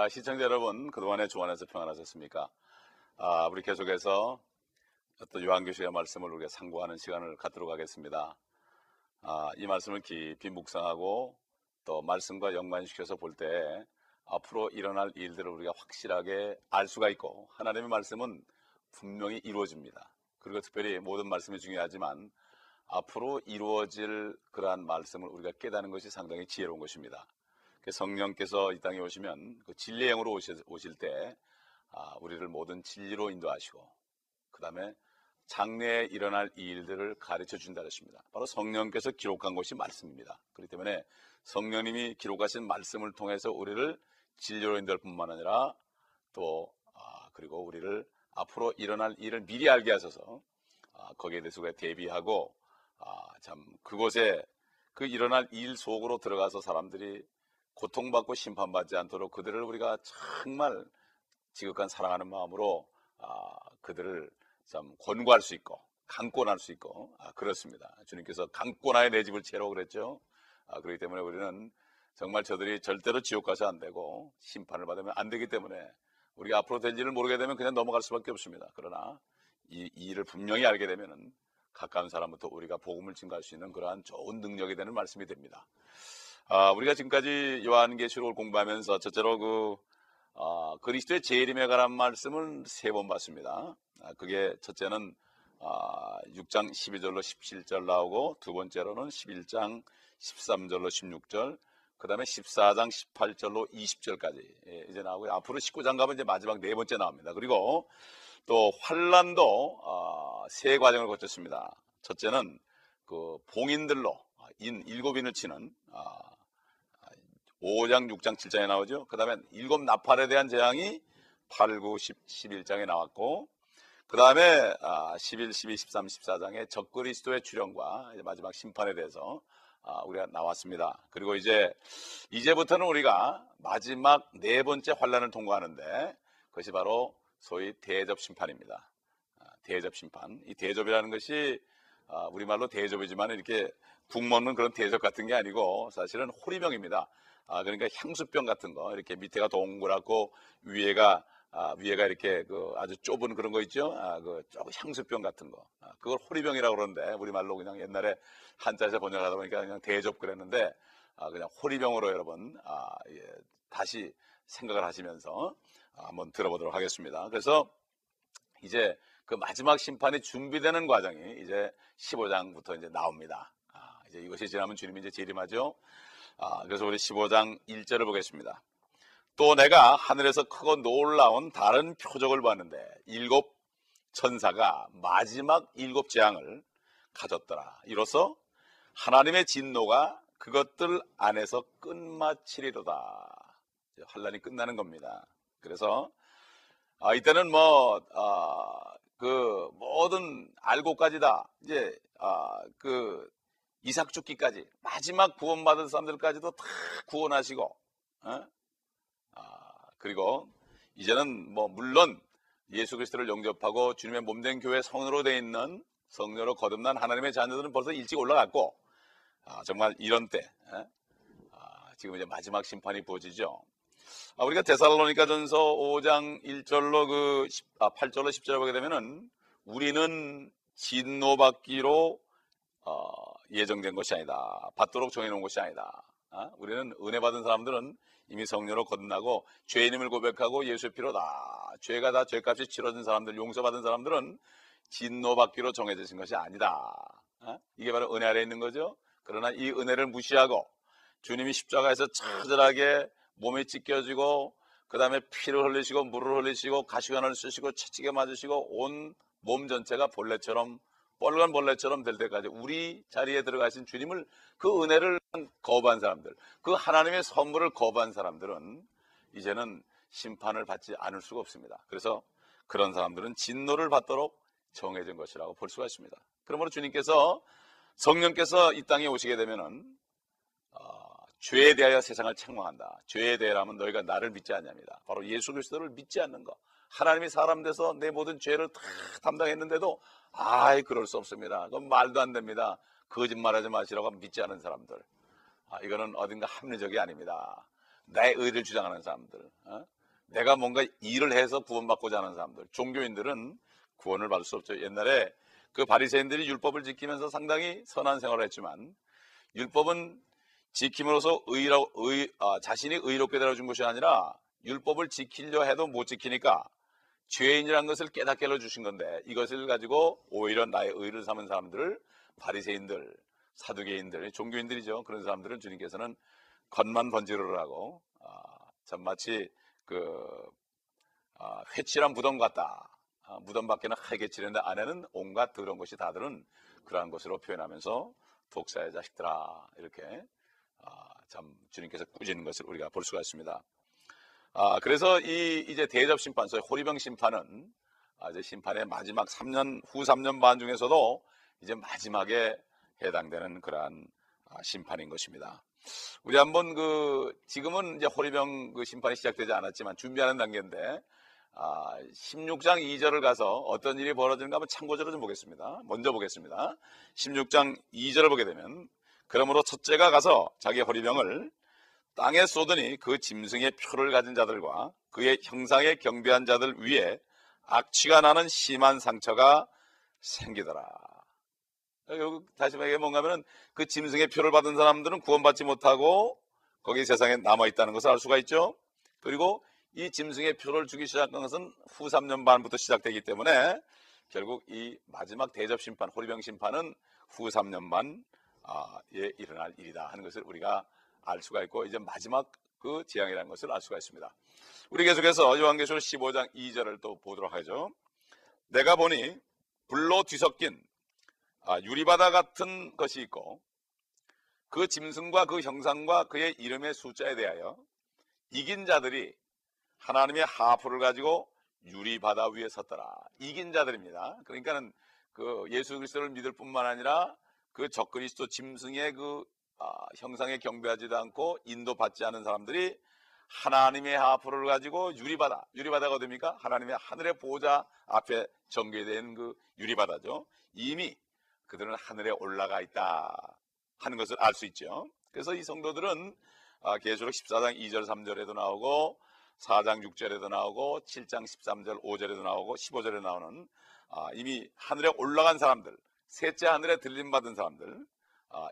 아, 시청자 여러분, 그동안에 주 안에서 평안하셨습니까? 아, 우리 계속해서 또 요한교실의 말씀을 우리가 상고하는 시간을 갖도록 하겠습니다. 아, 이 말씀을 깊이 묵상하고 또 말씀과 연관시켜서 볼 때 앞으로 일어날 일들을 우리가 확실하게 알 수가 있고 하나님의 말씀은 분명히 이루어집니다. 그리고 특별히 모든 말씀이 중요하지만 앞으로 이루어질 그러한 말씀을 우리가 깨닫는 것이 상당히 지혜로운 것입니다. 그 성령께서 이 땅에 오시면 그 진리의 영으로 오실, 때 아, 우리를 모든 진리로 인도하시고 그 다음에 장래에 일어날 일들을 가르쳐 준다 그랬습니다. 바로 성령께서 기록한 것이 말씀입니다. 그렇기 때문에 성령님이 기록하신 말씀을 통해서 우리를 진리로 인도할 뿐만 아니라 또 아, 그리고 우리를 앞으로 일어날 일을 미리 알게 하셔서 아, 거기에 대해서 우리가 대비하고 아, 참 그곳에 그 일어날 일 속으로 들어가서 사람들이 고통받고 심판받지 않도록 그들을 우리가 정말 지극한 사랑하는 마음으로 아, 그들을 참 권고할 수 있고 강권할 수 있고 아, 그렇습니다. 주님께서 강권하여 내 집을 채로 그랬죠. 아, 그렇기 때문에 우리는 정말 저들이 절대로 지옥 가서 안 되고 심판을 받으면 안 되기 때문에 우리가 앞으로 될 일을 모르게 되면 그냥 넘어갈 수밖에 없습니다. 그러나 이, 이 일을 분명히 알게 되면은 가까운 사람부터 우리가 복음을 증가할 수 있는 그러한 좋은 능력이 되는 말씀이 됩니다. 아, 우리가 지금까지 요한계시록을 공부하면서 첫째로 그 아, 그리스도의 재림에 관한 말씀을 세 번 봤습니다. 아, 그게 첫째는 아, 6장 12절로 17절 나오고 두 번째로는 11장 13절로 16절 그 다음에 14장 18절로 20절까지 예, 이제 나오고요. 앞으로 19장 가면 이제 마지막 네 번째 나옵니다. 그리고 또 환란도 어, 세 과정을 거쳤습니다. 첫째는 그 봉인들로 인 일곱 인을 치는 어, 5장, 6장, 7장에 나오죠. 그 다음에 일곱 나팔에 대한 재앙이 8, 9, 10, 11장에 나왔고 그 다음에 11, 12, 13, 14장에 적그리스도의 출현과 마지막 심판에 대해서 아, 우리가 나왔습니다. 그리고 이제 이제부터는 우리가 마지막 네 번째 환란을 통과하는데 그것이 바로 소위 대접 심판입니다. 아, 대접 심판. 이 대접이라는 것이 아, 우리말로 대접이지만 이렇게 국 먹는 그런 대접 같은 게 아니고 사실은 호리병입니다. 그러니까 향수병 같은 거 이렇게 밑에가 동그랗고 위에가 아, 위에가 이렇게 그 아주 좁은 그런 거 있죠? 아, 그 향수병 같은 거. 아, 그걸 호리병이라고 그러는데 우리말로 그냥 옛날에 한자에서 번역하다 보니까 그냥 대접 그랬는데 아, 그냥 호리병으로 여러분 아, 예, 다시 생각을 하시면서 아, 한번 들어보도록 하겠습니다. 그래서 이제 그 마지막 심판이 준비되는 과정이 이제 15장부터 이제 나옵니다. 아, 이제 이것이 지나면 주님이 이제 재림하죠. 아, 그래서 우리 15장 1절을 보겠습니다. 또 내가 하늘에서 크고 놀라운 다른 표적을 봤는데 일곱 천사가 마지막 일곱 재앙을 가졌더라. 이로써 하나님의 진노가 그것들 안에서 끝마치리로다. 환란이 끝나는 겁니다. 그래서 아, 이때는 뭐 아, 그 모든 알고까지 다 이제 아, 그 이삭 죽기까지 마지막 구원받은 사람들까지도 다 구원하시고 어? 그리고 이제는 뭐 물론 예수 그리스도를 영접하고 주님의 몸된 교회 성으로 되어 있는 성녀로 거듭난 하나님의 자녀들은 벌써 일찍 올라갔고 아, 정말 이런 때 아, 지금 이제 마지막 심판이 부어지죠. 아, 우리가 데살로니가 전서 5장 1절로 그 10, 아, 8절로 10절을 보게 되면은 우리는 진노받기로 어, 예정된 것이 아니다. 받도록 정해놓은 것이 아니다. 어? 우리는 은혜 받은 사람들은 이미 성녀로 거듭나고 죄인임을 고백하고 예수의 피로 다 죄가 다 죄값이 치러진 사람들 용서받은 사람들은 진노받기로 정해진 것이 아니다. 어? 이게 바로 은혜 아래 있는 거죠. 그러나 이 은혜를 무시하고 주님이 십자가에서 처절하게 몸에 찢겨지고 그 다음에 피를 흘리시고 물을 흘리시고 가시관을 쓰시고 채찍에 맞으시고 온 몸 전체가 벌레처럼 뻘건 벌레처럼 될 때까지 우리 자리에 들어가신 주님을 그 은혜를 거부한 사람들, 그 하나님의 선물을 거부한 사람들은 이제는 심판을 받지 않을 수가 없습니다. 그래서 그런 사람들은 진노를 받도록 정해진 것이라고 볼 수가 있습니다. 그러므로 주님께서 성령께서 이 땅에 오시게 되면은 어, 죄에 대하여 세상을 책망한다. 죄에 대하면 너희가 나를 믿지 않냐입니다. 바로 예수 그리스도를 믿지 않는 것. 하나님이 사람 돼서 내 모든 죄를 다 담당했는데도 아이 그럴 수 없습니다. 그건 말도 안 됩니다. 거짓말하지 마시라고 믿지 않은 사람들. 아, 이거는 어딘가 합리적이 아닙니다. 나의 의를 주장하는 사람들, 어? 내가 뭔가 일을 해서 구원받고자 하는 사람들, 종교인들은 구원을 받을 수 없죠. 옛날에 그 바리새인들이 율법을 지키면서 상당히 선한 생활을 했지만 율법은 지킴으로써 의라, 의, 아, 자신이 의롭게 되어준 것이 아니라 율법을 지키려 해도 못 지키니까 죄인이라는 것을 깨닫게 해 주신 건데 이것을 가지고 오히려 나의 의를 삼은 사람들을 바리새인들, 사두개인들, 종교인들이죠. 그런 사람들은 주님께서는 겉만 번지르라고 아, 참 마치 그 아, 회칠한 무덤 같다. 아, 무덤 밖에는 하게 칠했는데 안에는 온갖 더러운 것이 다 들은 그러한 것으로 표현하면서 독사의 자식들아 이렇게 아, 참 주님께서 꾸짖는 것을 우리가 볼 수가 있습니다. 아, 그래서 이 이제 대접 심판, 소위 호리병 심판은 아, 이제 심판의 마지막 3년 후 3년 반 중에서도 이제 마지막에 해당되는 그러한 아, 심판인 것입니다. 우리 한번 그 지금은 이제 호리병 그 심판이 시작되지 않았지만 준비하는 단계인데 아, 16장 2절을 가서 어떤 일이 벌어지는가 한번 참고절을 좀 보겠습니다. 먼저 보겠습니다. 16장 2절을 보게 되면 그러므로 첫째가 가서 자기 호리병을 땅에 쏟으니 그 짐승의 표를 가진 자들과 그의 형상에 경배한 자들 위에 악취가 나는 심한 상처가 생기더라. 다시 말해 뭔가 하면 그 짐승의 표를 받은 사람들은 구원받지 못하고 거기 세상에 남아 있다는 것을 알 수가 있죠. 그리고 이 짐승의 표를 주기 시작한 것은 후 3년 반부터 시작되기 때문에 결국 이 마지막 대접 심판, 호리병 심판은 후 3년 반에 일어날 일이다 하는 것을 우리가 알 수가 있고 이제 마지막 그 재앙이라는 것을 알 수가 있습니다. 우리 계속해서 요한계시록 15장 2절을 또 보도록 하죠. 내가 보니 불로 뒤섞인 아, 유리바다 같은 것이 있고 그 짐승과 그 형상과 그의 이름의 숫자에 대하여 이긴 자들이 하나님의 하프를 가지고 유리바다 위에 섰더라. 이긴 자들입니다. 그러니까는 그 예수 그리스도를 믿을 뿐만 아니라 그 적그리스도 짐승의 그 아, 형상에 경배하지도 않고 인도받지 않은 사람들이 하나님의 하프를 가지고 유리바다, 유리바다가 어딥니까? 하나님의 하늘의 보좌 앞에 전개된 그 유리바다죠. 이미 그들은 하늘에 올라가 있다 하는 것을 알 수 있죠. 그래서 이 성도들은 아, 계시록 14장 2절 3절에도 나오고 4장 6절에도 나오고 7장 13절 5절에도 나오고 15절에 나오는 아, 이미 하늘에 올라간 사람들, 셋째 하늘에 들림 받은 사람들 아,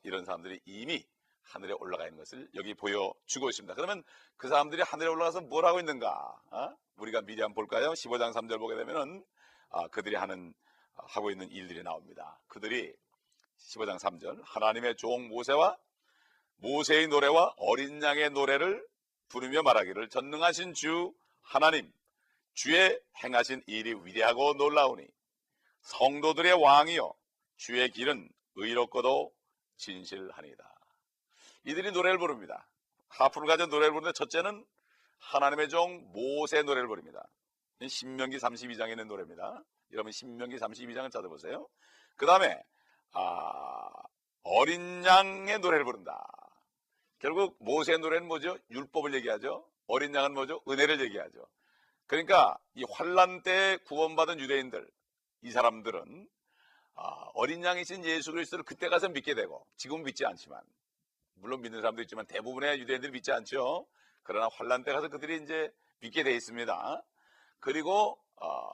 이런 사람들이 이미 하늘에 올라가 있는 것을 여기 보여주고 있습니다. 그러면 그 사람들이 하늘에 올라가서 뭘 하고 있는가? 어? 우리가 미리 한번 볼까요? 15장 3절 보게 되면은 아, 그들이 하는 하고 있는 일들이 나옵니다. 그들이 15장 3절 하나님의 종 모세와 모세의 노래와 어린 양의 노래를 부르며 말하기를 전능하신 주 하나님 주의 행하신 일이 위대하고 놀라우니 성도들의 왕이여 주의 길은 의롭고도 진실하니다. 이들이 노래를 부릅니다. 하프를 가진 노래를 부르는데 첫째는 하나님의 종 모세 노래를 부릅니다. 신명기 32장에 있는 노래입니다. 여러분 신명기 32장을 찾아보세요. 그 다음에 아, 어린 양의 노래를 부른다. 결국 모세의 노래는 뭐죠? 율법을 얘기하죠. 어린 양은 뭐죠? 은혜를 얘기하죠. 그러니까 이 환란 때 구원받은 유대인들 이 사람들은 아, 어린 양이신 예수 그리스도를 그때 가서 믿게 되고 지금 믿지 않지만 물론 믿는 사람도 있지만 대부분의 유대인들이 믿지 않죠. 그러나 환란 때 가서 그들이 이제 믿게 돼 있습니다. 그리고 어,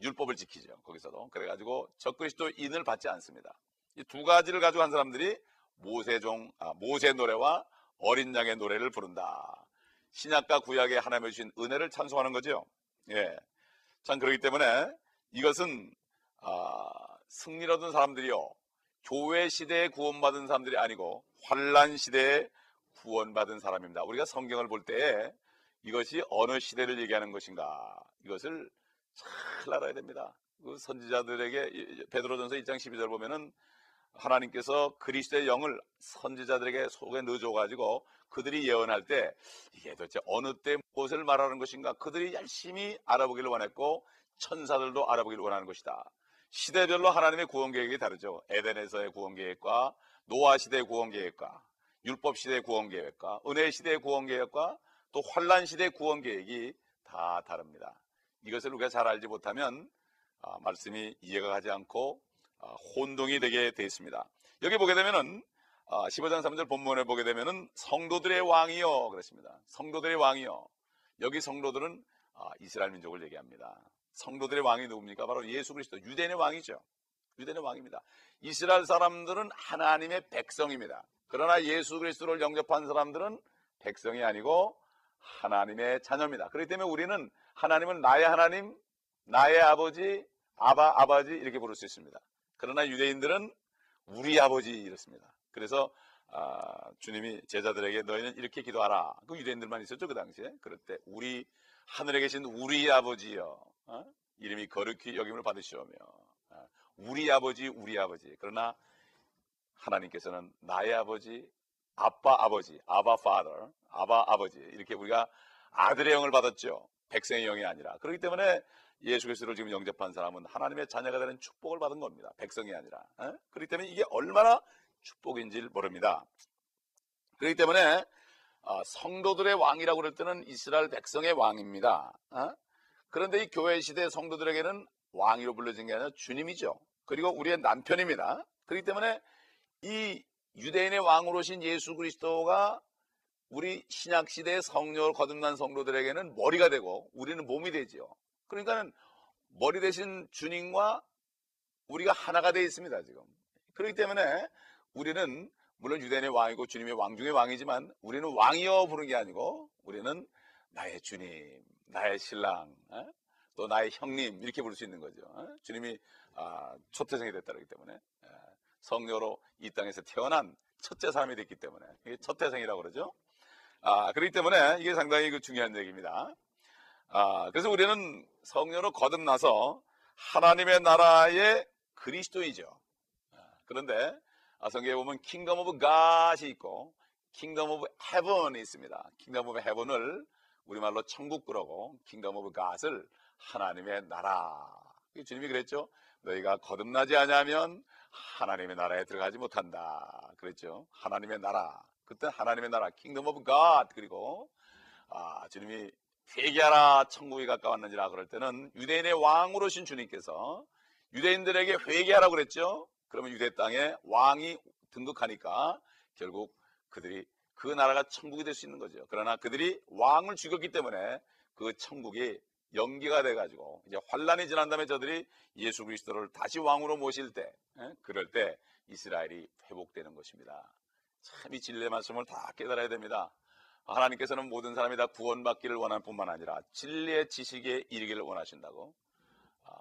율법을 지키죠. 거기서도 그래가지고 적그리스도인을 받지 않습니다. 이 두 가지를 가지고 한 사람들이 모세종 아, 모세 노래와 어린 양의 노래를 부른다. 신약과 구약에 하나님의 주신 은혜를 찬송하는 거죠. 예, 참 그렇기 때문에 이것은 아, 승리를 얻은 사람들이요. 교회 시대에 구원받은 사람들이 아니고 환란 시대에 구원받은 사람입니다. 우리가 성경을 볼때 이것이 어느 시대를 얘기하는 것인가 이것을 잘 알아야 됩니다. 그 선지자들에게 베드로전서 1장 12절 보면은 하나님께서 그리스도의 영을 선지자들에게 속에 넣어줘 가지고 그들이 예언할 때 이게 도대체 어느 때 무엇을 말하는 것인가 그들이 열심히 알아보기를 원했고 천사들도 알아보기를 원하는 것이다. 시대별로 하나님의 구원 계획이 다르죠. 에덴에서의 구원 계획과 노아 시대의 구원 계획과 율법 시대의 구원 계획과 은혜 시대의 구원 계획과 또 환란 시대의 구원 계획이 다 다릅니다. 이것을 우리가 잘 알지 못하면 아, 말씀이 이해가 가지 않고 아, 혼동이 되게 되어 있습니다. 여기 보게 되면은 아, 15장 3절 본문에 보게 되면은 성도들의 왕이요 그랬습니다. 성도들의 왕이요. 여기 성도들은 아, 이스라엘 민족을 얘기합니다. 성도들의 왕이 누굽니까? 바로 예수 그리스도 유대인의 왕이죠. 유대인의 왕입니다. 이스라엘 사람들은 하나님의 백성입니다. 그러나 예수 그리스도를 영접한 사람들은 백성이 아니고 하나님의 자녀입니다. 그렇기 때문에 우리는 하나님은 나의 하나님, 나의 아버지, 아바 아바지 이렇게 부를 수 있습니다. 그러나 유대인들은 우리 아버지 이렇습니다. 그래서 아, 주님이 제자들에게 너희는 이렇게 기도하라. 그 유대인들만 있었죠 그 당시에. 그럴 때 우리 하늘에 계신 우리 아버지여 어? 이름이 거룩히 여김을 받으시오며 어? 우리 아버지 우리 아버지 그러나 하나님께서는 나의 아버지 아빠 아버지 아바 파더 아바 아버지 이렇게 우리가 아들의 영을 받았죠 백성의 영이 아니라 그렇기 때문에 예수 그리스도를 지금 영접한 사람은 하나님의 자녀가 되는 축복을 받은 겁니다 백성이 아니라 어? 그렇기 때문에 이게 얼마나 축복인지를 모릅니다 그렇기 때문에 어, 성도들의 왕이라고 그럴 때는 이스라엘 백성의 왕입니다 어? 그런데 이 교회 시대 성도들에게는 왕이로 불려진 게 아니라 주님이죠 그리고 우리의 남편입니다 그렇기 때문에 이 유대인의 왕으로 오신 예수 그리스도가 우리 신약 시대의 성령을 거듭난 성도들에게는 머리가 되고 우리는 몸이 되지요. 그러니까는 머리 대신 주님과 우리가 하나가 되어 있습니다, 지금. 그렇기 때문에 우리는 물론 유대인의 왕이고 주님의 왕 중의 왕이지만 우리는 왕이여 부르는 게 아니고 우리는 나의 주님, 나의 신랑, 어? 또 나의 형님 이렇게 부를 수 있는 거죠. 어? 주님이 아, 초태생이 됐다기 때문에 예, 성령으로 이 땅에서 태어난 첫째 사람이 됐기 때문에 이게 첫태생이라고 그러죠. 아, 그렇기 때문에 이게 상당히 그 중요한 얘기입니다. 아, 그래서 우리는 성령으로 거듭나서 하나님의 나라의 그리스도이죠. 아, 그런데 아, 성경에 보면 kingdom of God이 있고 kingdom of heaven이 있습니다. kingdom of heaven을 우리말로 천국 그러고 kingdom of God을 하나님의 나라. 주님이 그랬죠. 너희가 거듭나지 않으면 하나님의 나라에 들어가지 못한다. 그랬죠. 하나님의 나라. 그때 하나님의 나라, kingdom of God 그리고 아, 주님이 회개하라 천국이 가까웠느니라 그럴 때는 유대인의 왕으로 오신 주님께서 유대인들에게 회개하라고 그랬죠. 그러면 유대 땅에 왕이 등극하니까 결국 그들이 그 나라가 천국이 될 수 있는 거죠. 그러나 그들이 왕을 죽였기 때문에 그 천국이 연기가 돼가지고 이제 환란이 지난 다음에 저들이 예수 그리스도를 다시 왕으로 모실 때, 에? 그럴 때 이스라엘이 회복되는 것입니다. 참 이 진리의 말씀을 다 깨달아야 됩니다. 하나님께서는 모든 사람이 다 구원받기를 원할 뿐만 아니라 진리의 지식에 이르기를 원하신다고 아,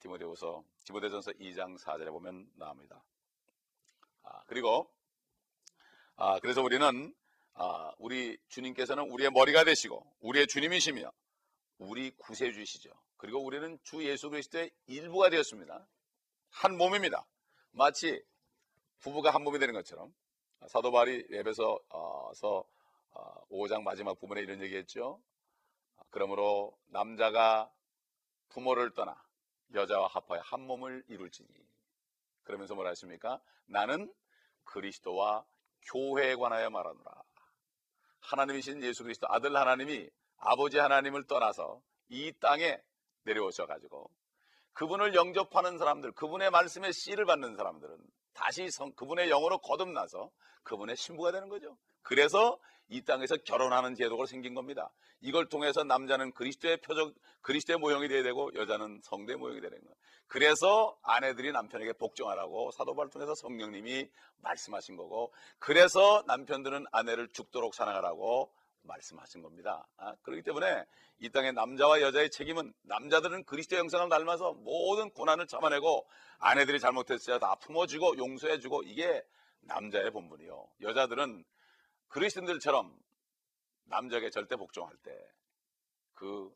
디모데후서 디모데전서 2장 4절에 보면 나옵니다. 아, 그리고 아, 그래서 우리는 아, 우리 주님께서는 우리의 머리가 되시고 우리의 주님이시며 우리 구세주이시죠. 그리고 우리는 주 예수 그리스도의 일부가 되었습니다. 한 몸입니다. 마치 부부가 한 몸이 되는 것처럼 사도 바울이 랩에서 5장 마지막 부분에 이런 얘기했죠. 그러므로 남자가 부모를 떠나 여자와 합하여 한 몸을 이룰지니 그러면서 뭐라 했습니까? 나는 그리스도와 교회에 관하여 말하노라. 하나님이신 예수 그리스도 아들 하나님이 아버지 하나님을 떠나서 이 땅에 내려오셔 가지고 그분을 영접하는 사람들, 그분의 말씀에 씨를 받는 사람들은 다시 성, 그분의 영으로 거듭나서 그분의 신부가 되는 거죠. 그래서 이 땅에서 결혼하는 제도가 생긴 겁니다. 이걸 통해서 남자는 그리스도의 표적, 그리스도의 모형이 되어야 되고 여자는 성대의 모형이 되는 거예요. 그래서 아내들이 남편에게 복종하라고 사도바를 통해서 성령님이 말씀하신 거고, 그래서 남편들은 아내를 죽도록 사랑하라고 말씀하신 겁니다. 아, 그렇기 때문에 이 땅의 남자와 여자의 책임은 남자들은 그리스도 형상을 닮아서 모든 고난을 참아내고 아내들이 잘못했어야 다 품어주고 용서해주고 이게 남자의 본분이요. 여자들은 그리스도인들처럼 남자에게 절대 복종할 때 그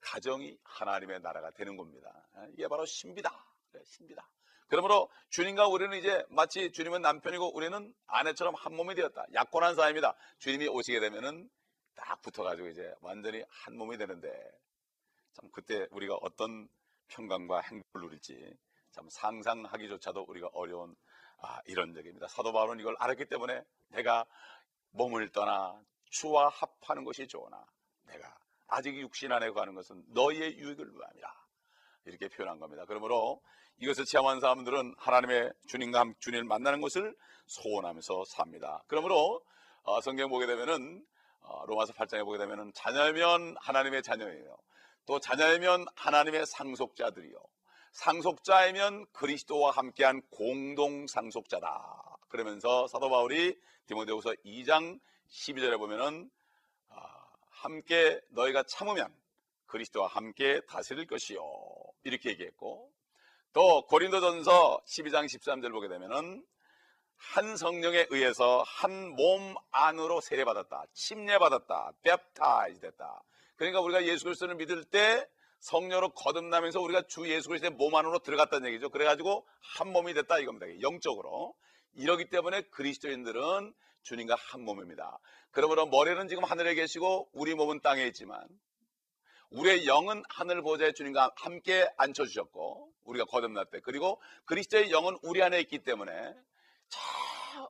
가정이 하나님의 나라가 되는 겁니다. 아, 이게 바로 신비다. 신비다. 그러므로 주님과 우리는 이제 마치 주님은 남편이고 우리는 아내처럼 한 몸이 되었다. 약혼한 사람입니다. 주님이 오시게 되면은 딱 붙어가지고 이제 완전히 한 몸이 되는데 참 그때 우리가 어떤 평강과 행복을 누릴지 참 상상하기조차도 우리가 어려운 아, 이런 적입니다. 사도 바울은 이걸 알았기 때문에 내가 몸을 떠나 주와 합하는 것이 좋으나 내가 아직 육신 안에 가는 것은 너희의 유익을 위함이라. 이렇게 표현한 겁니다. 그러므로 이것을 체험한 사람들은 하나님의 주님과 함- 주님을 만나는 것을 소원하면서 삽니다. 그러므로 어, 성경 보게 되면은 어, 로마서 8장에 보게 되면은 자녀면 하나님의 자녀예요. 또 자녀이면 하나님의 상속자들이요. 상속자이면 그리스도와 함께한 공동 상속자다. 그러면서 사도 바울이 디모데후서 2장 12절에 보면은 아, 함께 너희가 참으면 그리스도와 함께 다스릴 것이요. 이렇게 얘기했고 또 고린도전서 12장 13절 보게 되면은 한 성령에 의해서 한 몸 안으로 세례받았다. 침례받았다. baptized 됐다. 그러니까 우리가 예수 그리스도를 믿을 때 성령으로 거듭나면서 우리가 주 예수 그리스도의 몸 안으로 들어갔다는 얘기죠. 그래가지고 한 몸이 됐다 이겁니다. 영적으로. 이러기 때문에 그리스도인들은 주님과 한 몸입니다. 그러므로 머리는 지금 하늘에 계시고 우리 몸은 땅에 있지만 우리의 영은 하늘 보좌에 주님과 함께 앉혀주셨고 우리가 거듭날 때 그리고 그리스도의 영은 우리 안에 있기 때문에 저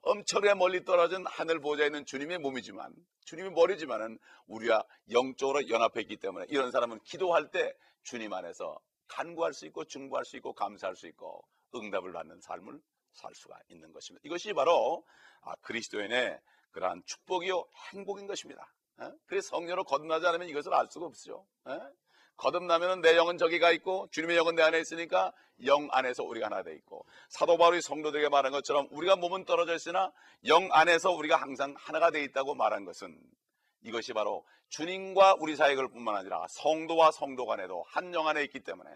엄청나게 멀리 떨어진 하늘 보좌에 있는 주님의 몸이지만 주님의 머리지만은 우리가 영적으로 연합해 있기 때문에 이런 사람은 기도할 때 주님 안에서 간구할 수 있고 증거할 수 있고 감사할 수 있고 응답을 받는 삶을 살 수가 있는 것입니다. 이것이 바로 아, 그리스도인의 그러한 축복이요 행복인 것입니다. 예? 그래서 성령으로 거듭나지 않으면 이것을 알 수가 없죠. 예? 거듭나면 내 영은 저기가 있고 주님의 영은 내 안에 있으니까 영 안에서 우리가 하나 돼 있고 사도 바울이 성도들에게 말한 것처럼 우리가 몸은 떨어져 있으나 영 안에서 우리가 항상 하나가 돼 있다고 말한 것은 이것이 바로 주님과 우리 사이의 것뿐만 아니라 성도와 성도 간에도 한 영 안에 있기 때문에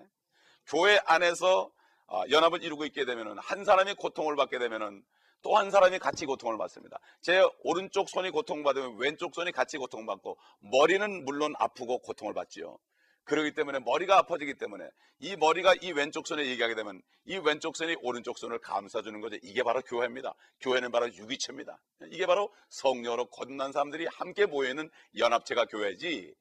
교회 안에서 어, 연합을 이루고 있게 되면은 한 사람이 고통을 받게 되면은 또 한 사람이 같이 고통을 받습니다. 제 오른쪽 손이 고통받으면 왼쪽 손이 같이 고통받고 머리는 물론 아프고 고통을 받지요. 그러기 때문에 머리가 아파지기 때문에 이 머리가 이 왼쪽 손에 얘기하게 되면 이 왼쪽 손이 오른쪽 손을 감싸주는 거죠. 이게 바로 교회입니다. 교회는 바로 유기체입니다. 이게 바로 성령으로 거듭난 사람들이 함께 모여있는 연합체가 교회지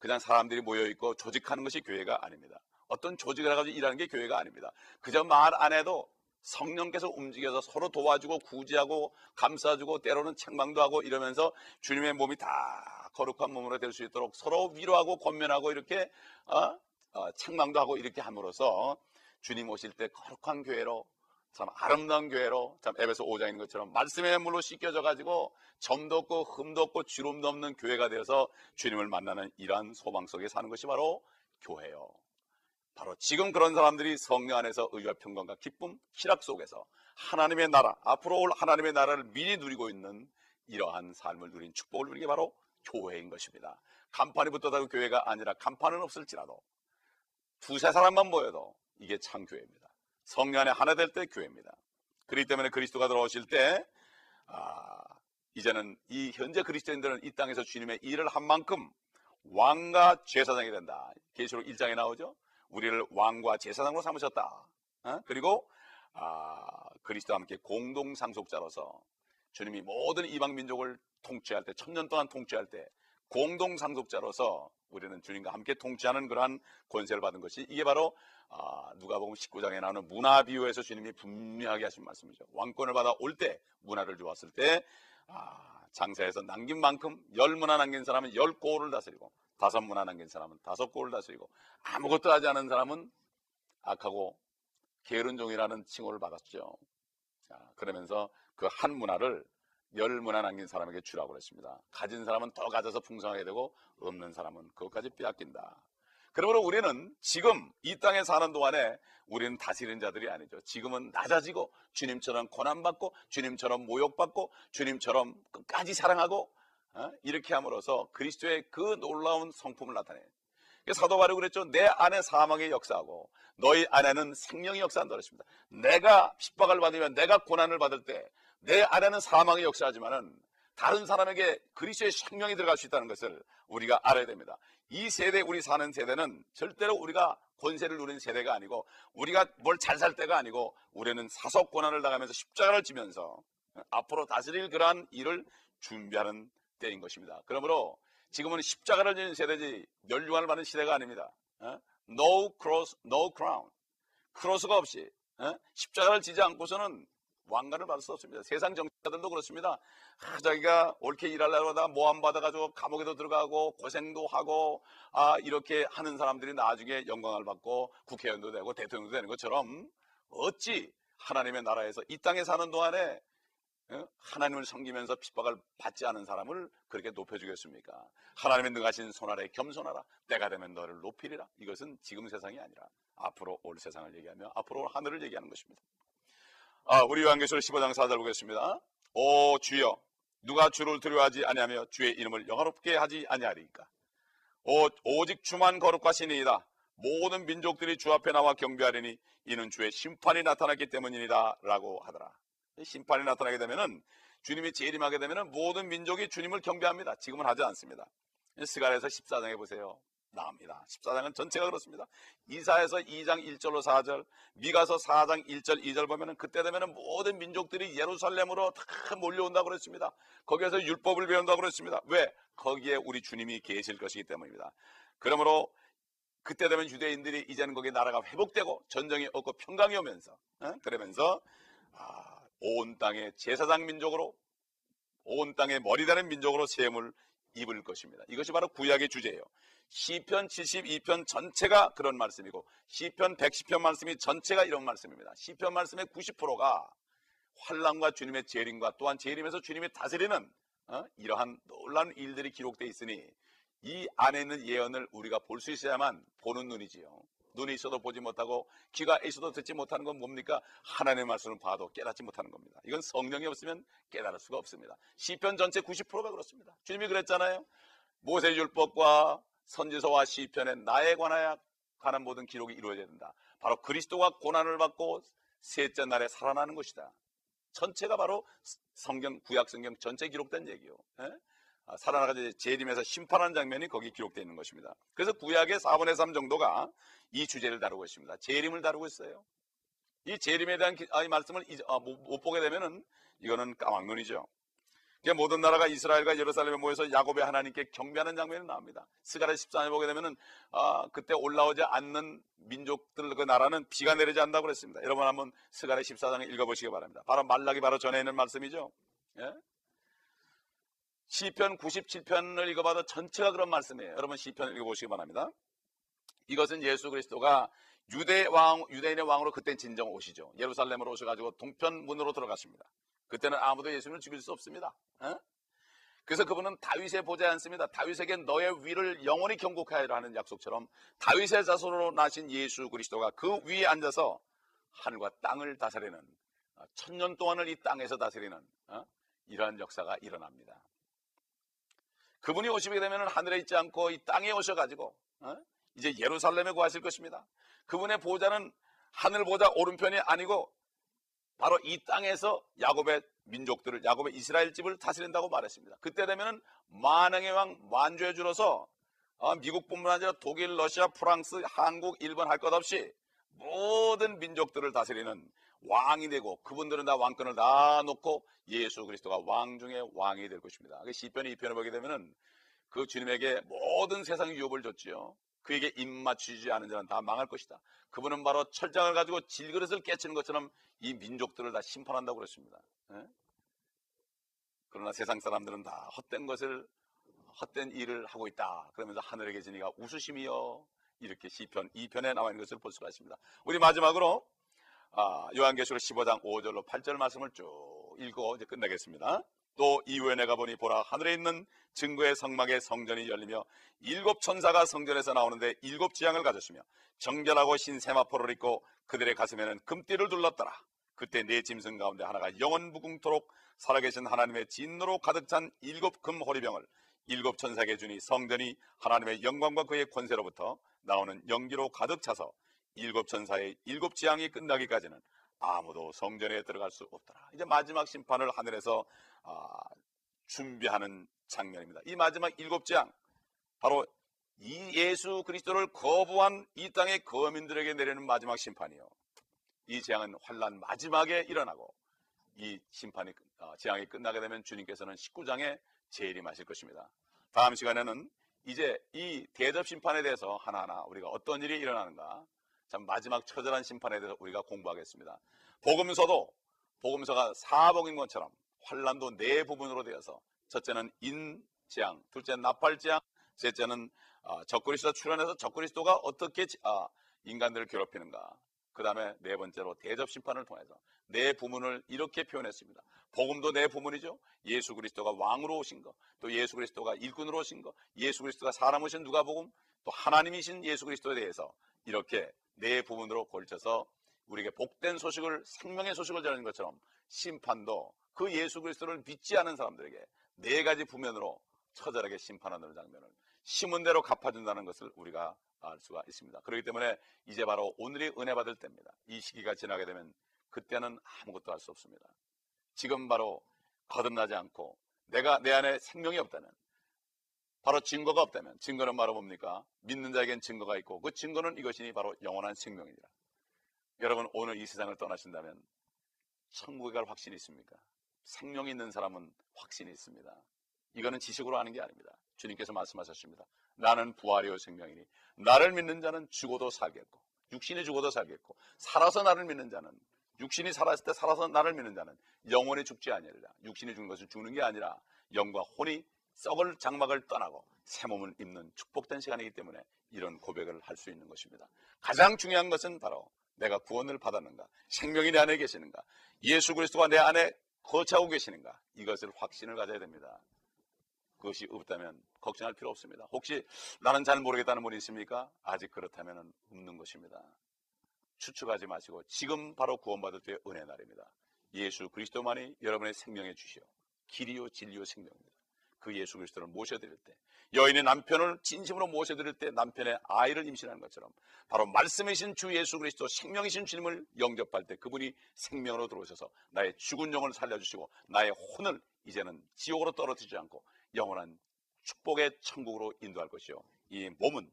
그냥 사람들이 모여있고 조직하는 것이 교회가 아닙니다. 어떤 조직을 해가지고 일하는 게 교회가 아닙니다. 그저 말 안 해도 성령께서 움직여서 서로 도와주고 구제하고 감싸주고 때로는 책망도 하고 이러면서 주님의 몸이 다 거룩한 몸으로 될 수 있도록 서로 위로하고 권면하고 이렇게 어? 어, 책망도 하고 이렇게 함으로써 주님 오실 때 거룩한 교회로 참 아름다운 교회로 참 에베소 5장에 있는 것처럼 말씀의 물로 씻겨져 가지고 점도 없고 흠도 없고 주름도 없는 교회가 되어서 주님을 만나는 이러한 소망 속에 사는 것이 바로 교회요. 바로 지금 그런 사람들이 성령 안에서 의와 평강과 기쁨, 희락 속에서 하나님의 나라, 앞으로 올 하나님의 나라를 미리 누리고 있는 이러한 삶을 누린 축복을 누리는 게 바로 교회인 것입니다. 간판이 붙어다고 교회가 아니라 간판은 없을지라도 두세 사람만 모여도 이게 참 교회입니다. 성령 안에 하나 될 때 교회입니다. 그렇기 때문에 그리스도가 들어오실 때 아, 이제는 이 현재 그리스도인들은 이 땅에서 주님의 일을 한 만큼 왕과 제사장이 된다. 계시록 1장에 나오죠. 우리를 왕과 제사장으로 삼으셨다. 어? 그리고 아, 그리스도와 함께 공동 상속자로서 주님이 모든 이방 민족을 통치할 때, 천년 동안 통치할 때 공동 상속자로서 우리는 주님과 함께 통치하는 그러한 권세를 받은 것이 이게 바로 아, 누가복음 19장에 나오는 문화 비유에서 주님이 분명하게 하신 말씀이죠. 왕권을 받아 올 때 문화를 주었을 때 아, 장사에서 남긴 만큼 열 문화 남긴 사람은 열 고을을 다스리고 다섯 문화 남긴 사람은 다섯 고을을 다스리고 아무것도 하지 않은 사람은 악하고 게으른 종이라는 칭호를 받았죠. 자, 그러면서 그 한 문화를 열 문화 남긴 사람에게 주라고 그랬습니다. 가진 사람은 더 가져서 풍성하게 되고 없는 사람은 그것까지 빼앗긴다. 그러므로 우리는 지금 이 땅에 사는 동안에 우리는 다스리는 자들이 아니죠. 지금은 낮아지고 주님처럼 고난받고 주님처럼 모욕받고 주님처럼 끝까지 사랑하고 어? 이렇게 함으로써 그리스도의 그 놀라운 성품을 나타내요. 사도 바울이 그랬죠. 내 안에 사망의 역사하고 너희 안에는 생명의 역사한다 그랬습니다. 내가 핍박을 받으면 내가 고난을 받을 때 내 안에는 사망의 역사하지만은 다른 사람에게 그리스도의 생명이 들어갈 수 있다는 것을 우리가 알아야 됩니다. 이 세대 우리 사는 세대는 절대로 우리가 권세를 누리는 세대가 아니고 우리가 뭘 잘 살 때가 아니고 우리는 사속 고난을 당하면서 십자가를 지면서 앞으로 다스릴 그러한 일을 준비하는 때인 것입니다. 그러므로 지금은 십자가를 지는 세대지 멸류관을 받는 시대가 아닙니다. 어? No cross, no crown. 크로스가 없이 어? 십자가를 지지 않고서는 왕관을 받을 수 없습니다. 세상 정치자들도 그렇습니다. 아, 자기가 옳게 일하려고 하다 모함 받아가지고 감옥에도 들어가고 고생도 하고 아 이렇게 하는 사람들이 나중에 영광을 받고 국회의원도 되고 대통령도 되는 것처럼 어찌 하나님의 나라에서 이 땅에 사는 동안에 어? 하나님을 섬기면서 핍박을 받지 않은 사람을 그렇게 높여주겠습니까? 하나님의 능하신 손아래 겸손하라. 때가 되면 너를 높이리라. 이것은 지금 세상이 아니라 앞으로 올 세상을 얘기하며 앞으로 올 하늘을 얘기하는 것입니다. 아, 우리 요한계시록 15장 4절 보겠습니다. 오 주여 누가 주를 두려워하지 아니하며 주의 이름을 영화롭게 하지 아니하리까 오, 오직 주만 거룩하시니이다. 모든 민족들이 주 앞에 나와 경배하리니 이는 주의 심판이 나타났기 때문이다 라고 하더라. 심판이 나타나게 되면은 주님이 재림하게 되면은 모든 민족이 주님을 경배합니다. 지금은 하지 않습니다. 스가랴에서 14장에 보세요. 나옵니다. 14장은 전체가 그렇습니다. 이사에서 2장 1절로 4절, 미가서 4장 1절 2절 보면은 그때 되면은 모든 민족들이 예루살렘으로 다 몰려온다고 그랬습니다. 거기에서 율법을 배운다고 그랬습니다. 왜? 거기에 우리 주님이 계실 것이기 때문입니다. 그러므로 그때 되면 유대인들이 이제는 거기 나라가 회복되고 전쟁이 없고 평강이 오면서 어? 그러면서 아, 온 땅의 제사장 민족으로 온 땅의 머리다는 민족으로 세움을 입을 것입니다. 이것이 바로 구약의 주제예요. 시편 72편 전체가 그런 말씀이고 시편 110편 말씀이 전체가 이런 말씀입니다. 시편 말씀의 90%가 환란과 주님의 재림과 또한 재림에서 주님이 다스리는 어? 이러한 놀라운 일들이 기록되어 있으니 이 안에 있는 예언을 우리가 볼 수 있어야만 보는 눈이지요. 눈이 있어도 보지 못하고 귀가 있어도 듣지 못하는 건 뭡니까? 하나님의 말씀을 봐도 깨닫지 못하는 겁니다. 이건 성령이 없으면 깨달을 수가 없습니다. 시편 전체 90%가 그렇습니다. 주님이 그랬잖아요. 모세 율법과 선지서와 시편에 나에 관하여 관한 모든 기록이 이루어져야 된다. 바로 그리스도가 고난을 받고 셋째 날에 살아나는 것이다. 전체가 바로 성경 구약 성경 전체 기록된 얘기요. 예? 아, 살아나가지 재림에서 심판하는 장면이 거기 기록되어 있는 것입니다. 그래서 구약의 4분의 3 정도가 이 주제를 다루고 있습니다. 재림을 다루고 있어요. 이 재림에 대한 기, 아, 이 말씀을 이, 아, 못, 못, 보게 되면은 이거는 까막눈이죠. 모든 나라가 이스라엘과 예루살렘에 모여서 야곱의 하나님께 경배하는 장면이 나옵니다. 스가랴 14에 보게 되면은 아, 그때 올라오지 않는 민족들 그 나라는 비가 내리지 않는다고 그랬습니다. 여러분 한번 스가랴 14장을 읽어 보시기 바랍니다. 바로 말라기 바로 전에 있는 말씀이죠. 예? 시편 97편을 읽어봐도 전체가 그런 말씀이에요. 여러분 시편 읽어 보시기 바랍니다. 이것은 예수 그리스도가 유대 왕, 유대인의 왕으로 그때 진정 오시죠. 예루살렘으로 오셔가지고 동편 문으로 들어갔습니다. 그때는 아무도 예수님을 죽일 수 없습니다. 어? 그래서 그분은 다윗의 보좌에 앉습니다. 다윗에게 너의 위를 영원히 경고하여라 하는 약속처럼 다윗의 자손으로 나신 예수 그리스도가 그 위에 앉아서 하늘과 땅을 다스리는 어, 천년 동안을 이 땅에서 다스리는 어? 이러한 역사가 일어납니다. 그분이 오시게 되면 하늘에 있지 않고 이 땅에 오셔가지고 어? 이제 예루살렘에 구하실 것입니다. 그분의 보좌는 하늘 보좌 오른편이 아니고 바로 이 땅에서 야곱의 민족들을 야곱의 이스라엘 집을 다스린다고 말했습니다. 그때 되면 만왕의 왕 만주에 줄어서 어, 미국뿐만 아니라 독일, 러시아, 프랑스, 한국, 일본 할 것 없이 모든 민족들을 다스리는 왕이 되고 그분들은 다 왕권을 다 놓고 예수 그리스도가 왕 중에 왕이 될 것입니다. 그 시편이 2편을 보게 되면은 그 주님에게 모든 세상 유업을 줬지요. 그에게 입맞추지 않은 자는 다 망할 것이다. 그분은 바로 철장을 가지고 질그릇을 깨치는 것처럼 이 민족들을 다 심판한다고 그랬습니다. 예? 그러나 세상 사람들은 다 헛된 것을 헛된 일을 하고 있다. 그러면서 하늘에 계시니가 웃으심이요. 이렇게 시편 2편에 나와 있는 것을 볼 수가 있습니다. 우리 마지막으로 아, 요한계시록 15장 5절로 8절 말씀을 쭉 읽고 이제 끝내겠습니다. 또 이후에 내가 보니 보라 하늘에 있는 증거의 성막의 성전이 열리며 일곱 천사가 성전에서 나오는데 일곱 지향을 가졌으며 정결하고 신 세마포를 입고 그들의 가슴에는 금띠를 둘렀더라. 그때 네 짐승 가운데 하나가 영원 무궁토록 살아계신 하나님의 진노로 가득 찬 일곱 금 호리병을 일곱 천사에게 주니 성전이 하나님의 영광과 그의 권세로부터 나오는 연기로 가득 차서 일곱 천사의 일곱 지향이 끝나기까지는 아무도 성전에 들어갈 수 없더라. 이제 마지막 심판을 하늘에서 아, 준비하는 장면입니다. 이 마지막 일곱 지향 바로 이 예수 그리스도를 거부한 이 땅의 거민들에게 내리는 마지막 심판이요. 이 재앙은 환란 마지막에 일어나고 이 심판이 어, 재앙이 끝나게 되면 주님께서는 19장에 재림하실 것입니다. 다음 시간에는 이제 이 대접 심판에 대해서 하나하나 우리가 어떤 일이 일어나는가 참 마지막 처절한 심판에 대해서 우리가 공부하겠습니다. 복음서도 복음서가 사복인 것처럼 환란도 네 부분으로 되어서 첫째는 인재앙, 둘째는 나팔재앙, 셋째는 아, 적그리스도 출현해서 적그리스도가 어떻게 지- 아, 인간들을 괴롭히는가. 그 다음에 네 번째로 대접 심판을 통해서 네 부문을 이렇게 표현했습니다. 복음도 네 부문이죠. 예수 그리스도가 왕으로 오신 거, 또 예수 그리스도가 일꾼으로 오신 거, 예수 그리스도가 사람 오신 누가복음, 또 하나님이신 예수 그리스도에 대해서 이렇게 네 부분으로 걸쳐서 우리에게 복된 소식을 생명의 소식을 전하는 것처럼 심판도 그 예수 그리스도를 믿지 않은 사람들에게 네 가지 부면으로 처절하게 심판하는 장면을 심은 대로 갚아준다는 것을 우리가 알 수가 있습니다. 그렇기 때문에 이제 바로 오늘이 은혜 받을 때입니다. 이 시기가 지나게 되면 그때는 아무것도 할 수 없습니다. 지금 바로 거듭나지 않고 내가 내 안에 생명이 없다면 바로 증거가 없다면 증거는 바로 뭡니까? 믿는 자에겐 증거가 있고 그 증거는 이것이니 바로 영원한 생명이니라. 여러분 오늘 이 세상을 떠나신다면 천국에 갈 확신이 있습니까? 생명이 있는 사람은 확신이 있습니다. 이거는 지식으로 아는 게 아닙니다. 주님께서 말씀하셨습니다. 나는 부활이요 생명이니 나를 믿는 자는 죽어도 살겠고 육신이 죽어도 살겠고 살아서 나를 믿는 자는 육신이 살았을 때 살아서 나를 믿는 자는 영원히 죽지 아니하리라. 육신이 죽는 것은 죽는 게 아니라 영과 혼이 썩을 장막을 떠나고 새 몸을 입는 축복된 시간이기 때문에 이런 고백을 할 수 있는 것입니다. 가장 중요한 것은 바로 내가 구원을 받았는가, 생명이 내 안에 계시는가, 예수 그리스도가 내 안에 거처하고 계시는가 이것을 확신을 가져야 됩니다. 그것이 없다면 걱정할 필요 없습니다. 혹시 나는 잘 모르겠다는 분이 있습니까? 아직 그렇다면 없는 것입니다. 추측하지 마시고 지금 바로 구원받을 때의 은혜 날입니다. 예수 그리스도만이 여러분의 생명의 주시오. 길이요 진리요 생명입니다. 그 예수 그리스도를 모셔드릴 때 여인의 남편을 진심으로 모셔드릴 때 남편의 아이를 임신하는 것처럼 바로 말씀이신 주 예수 그리스도 생명이신 주님을 영접할 때 그분이 생명으로 들어오셔서 나의 죽은 영을 살려주시고 나의 혼을 이제는 지옥으로 떨어뜨리지 않고 영원한 축복의 천국으로 인도할 것이요 이 몸은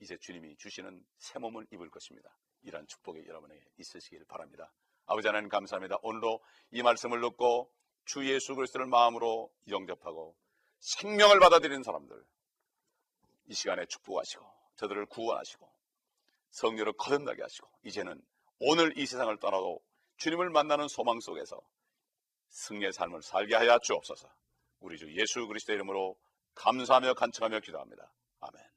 이제 주님이 주시는 새 몸을 입을 것입니다. 이러한 축복이 여러분에게 있으시길 바랍니다. 아버지 하나님 감사합니다. 오늘도 이 말씀을 듣고 주 예수 그리스도를 마음으로 영접하고 생명을 받아들이는 사람들 이 시간에 축복하시고 저들을 구원하시고 성녀를 거듭나게 하시고 이제는 오늘 이 세상을 떠나도 주님을 만나는 소망 속에서 승리의 삶을 살게 하여 주옵소서. 우리 주 예수 그리스도 의 이름으로 감사하며 간청하며 기도합니다. 아멘.